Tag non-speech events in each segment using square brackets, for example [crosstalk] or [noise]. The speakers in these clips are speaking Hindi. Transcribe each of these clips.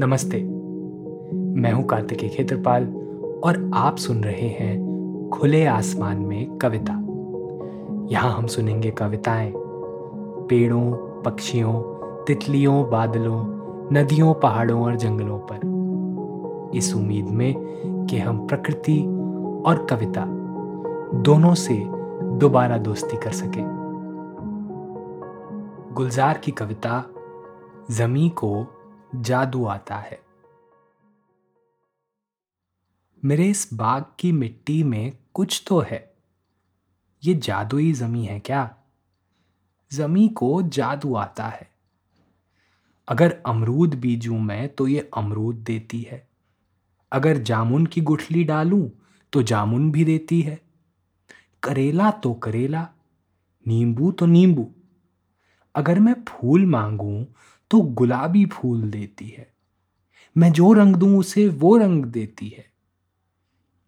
नमस्ते। मैं हूँ कार्तिकेय खेत्रपाल और आप सुन रहे हैं खुले आसमान में कविता। यहाँ हम सुनेंगे कविताएँ। पेड़ों, पक्षियों, तितलियों, बादलों, नदियों, पहाड़ों और जंगलों पर। इस उम्मीद में कि हम प्रकृति और कविता दोनों से दोबारा दोस्ती कर सकें। गुलजार की कविता, जमी को जादू आता है। मेरे इस बाग की मिट्टी में कुछ तो है। ये जादुई जमी है क्या? जमी को जादू आता है। अगर अमरूद बीजू मैं तो ये अमरूद देती है। अगर जामुन की गुठली डालूं तो जामुन भी देती है। करेला तो करेला, नींबू तो नींबू। अगर मैं फूल मांगूं तो गुलाबी फूल देती है। मैं जो रंग दूँ उसे वो रंग देती है।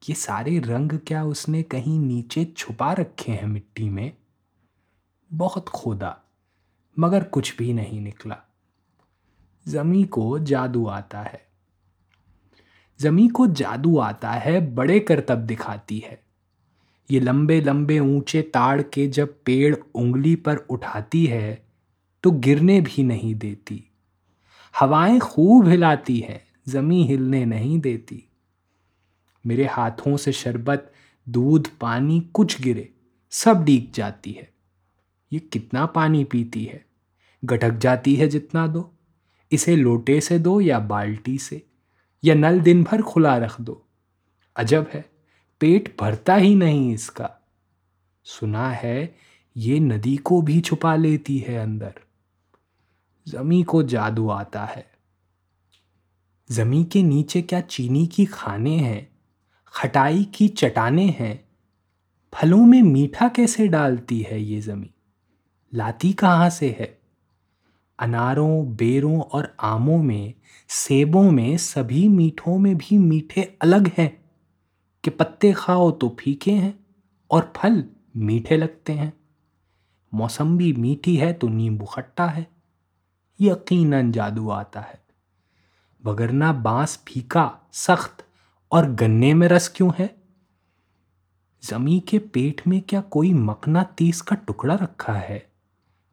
ये सारे रंग क्या उसने कहीं नीचे छुपा रखे हैं मिट्टी में? बहुत खोदा, मगर कुछ भी नहीं निकला। जमी को जादू आता है। जमी को जादू आता है, बड़े करतब दिखाती है। ये लंबे लंबे ऊँचे ताड़ के जब पेड़ उंगली पर उठाती है तो गिरने भी नहीं देती। हवाएँ खूब हिलाती है, जमी हिलने नहीं देती। मेरे हाथों से शरबत, दूध, पानी कुछ गिरे, सब डीग जाती है। ये कितना पानी पीती है? गटक जाती है जितना दो। इसे लोटे से दो या बाल्टी से, या नल दिन भर खुला रख दो। अजब है, पेट भरता ही नहीं इसका। सुना है, ये नदी को भी छुपा लेती है अंदर। जमी को जादू आता है। जमी के नीचे क्या चीनी की खाने हैं? खटाई की चटाने हैं? फलों में मीठा कैसे डालती है ये जमी? लाती कहाँ से है? अनारों, बेरों और आमों में, सेबों में, सभी मीठों में भी मीठे अलग हैं। कि पत्ते खाओ तो फीके हैं और फल मीठे लगते हैं। मौसम्बी मीठी है तो नींबू खट्टा है। यकीनन जादू आता है। वगरना बाँस फीका, सख्त और गन्ने में रस क्यों है? जमी के पेट में क्या कोई मकना तीस का टुकड़ा रखा है?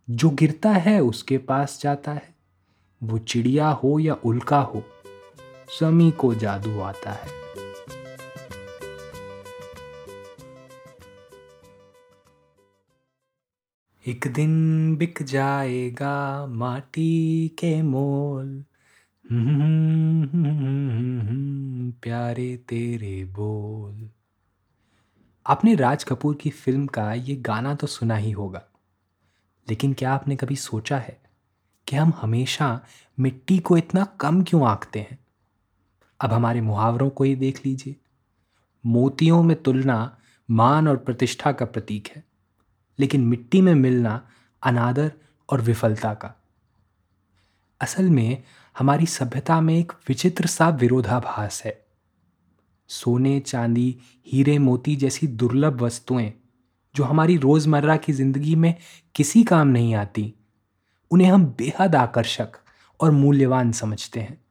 जो गिरता है, उसके पास जाता है। वो चिड़िया हो या उल्का हो, जमी को जादू आता है। एक दिन बिक जाएगा माटी के मोल। [laughs] प्यारे तेरे बोल। आपने राज कपूर की फ़िल्म का ये गाना तो सुना ही होगा। लेकिन क्या आपने कभी सोचा है कि हम हमेशा मिट्टी को इतना कम क्यों आंकते हैं? अब हमारे मुहावरों को ही देख लीजिए। मोतियों में तुलना मान और प्रतिष्ठा का प्रतीक है। लेकिन मिट्टी में मिलना अनादर और विफलता का। असल में, हमारी सभ्यता में एक विचित्र सा विरोधाभास है। सोने, चांदी, हीरे, मोती जैसी दुर्लभ वस्तुएँ, जो हमारी रोज़मर्रा की ज़िंदगी में किसी काम नहीं आती, उन्हें हम बेहद आकर्षक और मूल्यवान समझते हैं।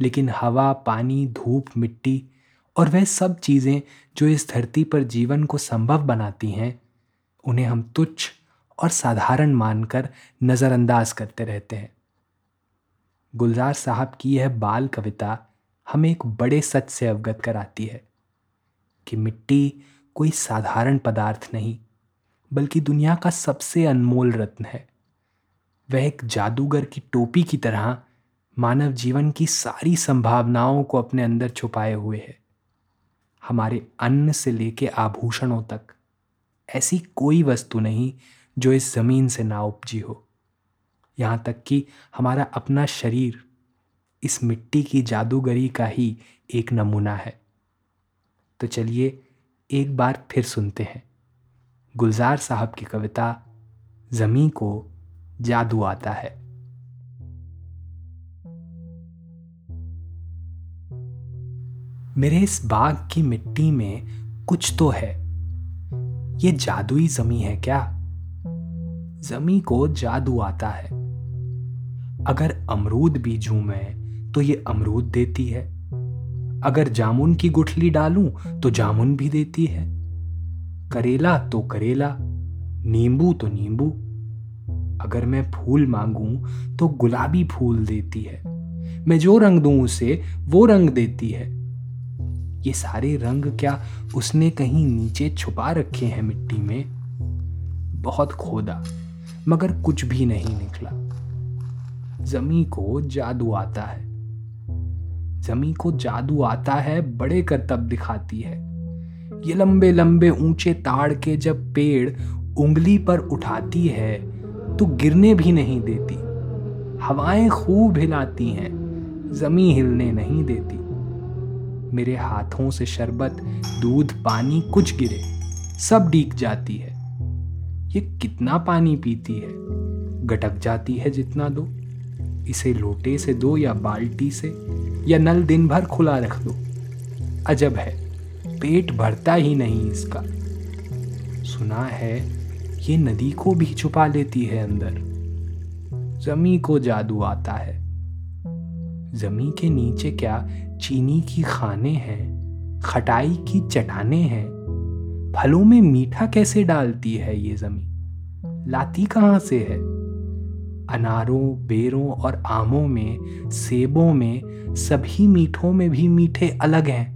लेकिन हवा, पानी, धूप, मिट्टी और वह सब चीज़ें जो इस धरती पर जीवन को संभव बनाती हैं उन्हें हम तुच्छ और साधारण मानकर नज़रअंदाज करते रहते हैं। गुलजार साहब की यह बाल कविता हमें एक बड़े सच से अवगत कराती है कि मिट्टी कोई साधारण पदार्थ नहीं, बल्कि दुनिया का सबसे अनमोल रत्न है। वह एक जादूगर की टोपी की तरह मानव जीवन की सारी संभावनाओं को अपने अंदर छुपाए हुए है। हमारे अन्न से लेके आभूषणों तक ऐसी कोई वस्तु नहीं जो इस ज़मीन से ना उपजी हो। यहाँ तक कि हमारा अपना शरीर इस मिट्टी की जादूगरी का ही एक नमूना है। तो चलिए एक बार फिर सुनते हैं। गुलजार साहब की कविता ज़मी को जादू आता है। मेरे इस बाग की मिट्टी में कुछ तो है। ये जादुई जमी है क्या? जमी को जादू आता है। अगर अमरूद बीजू मैं तो ये अमरूद देती है। अगर जामुन की गुठली डालूं तो जामुन भी देती है। करेला तो करेला, नींबू तो नींबू। अगर मैं फूल मांगूं तो गुलाबी फूल देती है। मैं जो रंग दूँ, उसे वो रंग देती है। ये सारे रंग क्या उसने कहीं नीचे छुपा रखे हैं मिट्टी में? बहुत खोदा, मगर कुछ भी नहीं निकला। जमी को जादू आता है। जमी को जादू आता है, बड़े करतब दिखाती है। ये लंबे लंबे ऊँचे ताड़ के जब पेड़ उंगली पर उठाती है तो गिरने भी नहीं देती। हवाएँ खूब हिलाती हैं, जमी हिलने नहीं देती। मेरे हाथों से शरबत, दूध, पानी कुछ गिरे, सब डीक जाती है। ये कितना पानी पीती है? गटक जाती है जितना दो। इसे लोटे से दो या बाल्टी से, या नल दिन भर खुला रख दो। अजब है, पेट भरता ही नहीं इसका। सुना है, ये नदी को भी छुपा लेती है अंदर। जमी को जादू आता है। जमी के नीचे क्या चीनी की खाने हैं, खटाई की चटाने हैं। फलों में मीठा कैसे डालती है ये जमी लाती कहाँ से है? अनारों, बेरों और आमों में, सेबों में, सभी मीठों में भी मीठे अलग हैं।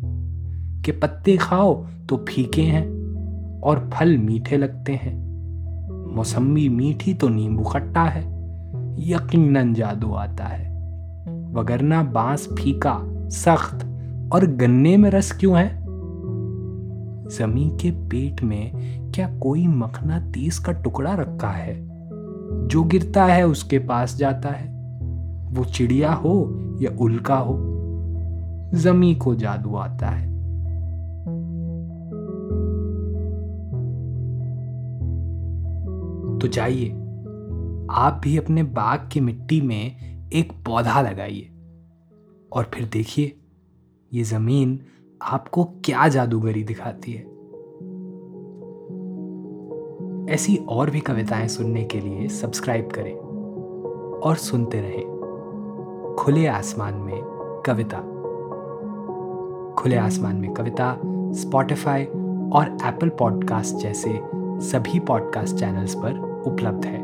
कि पत्ते खाओ तो फीके हैं और फल मीठे लगते हैं। मौसमी मीठी तो नींबू खट्टा है, यकीनन जादू आता है। वगरना बाँस फीका सख्त और गन्ने में रस क्यों है? जमी के पेट में क्या कोई मखना तीस का टुकड़ा रखा है? जो गिरता है उसके पास जाता है। वो चिड़िया हो या उल्का हो जमी को जादू आता है। तो जाइए, आप भी अपने बाग की मिट्टी में एक पौधा लगाइए। और फिर देखिए, ये ज़मीन आपको क्या जादूगरी दिखाती है। ऐसी और भी कविताएँ सुनने के लिए सब्सक्राइब करें और सुनते रहें। खुले आसमान में कविता। खुले आसमान में कविता स्पॉटिफाई और एप्पल पॉडकास्ट जैसे सभी पॉडकास्ट चैनल्स पर उपलब्ध है।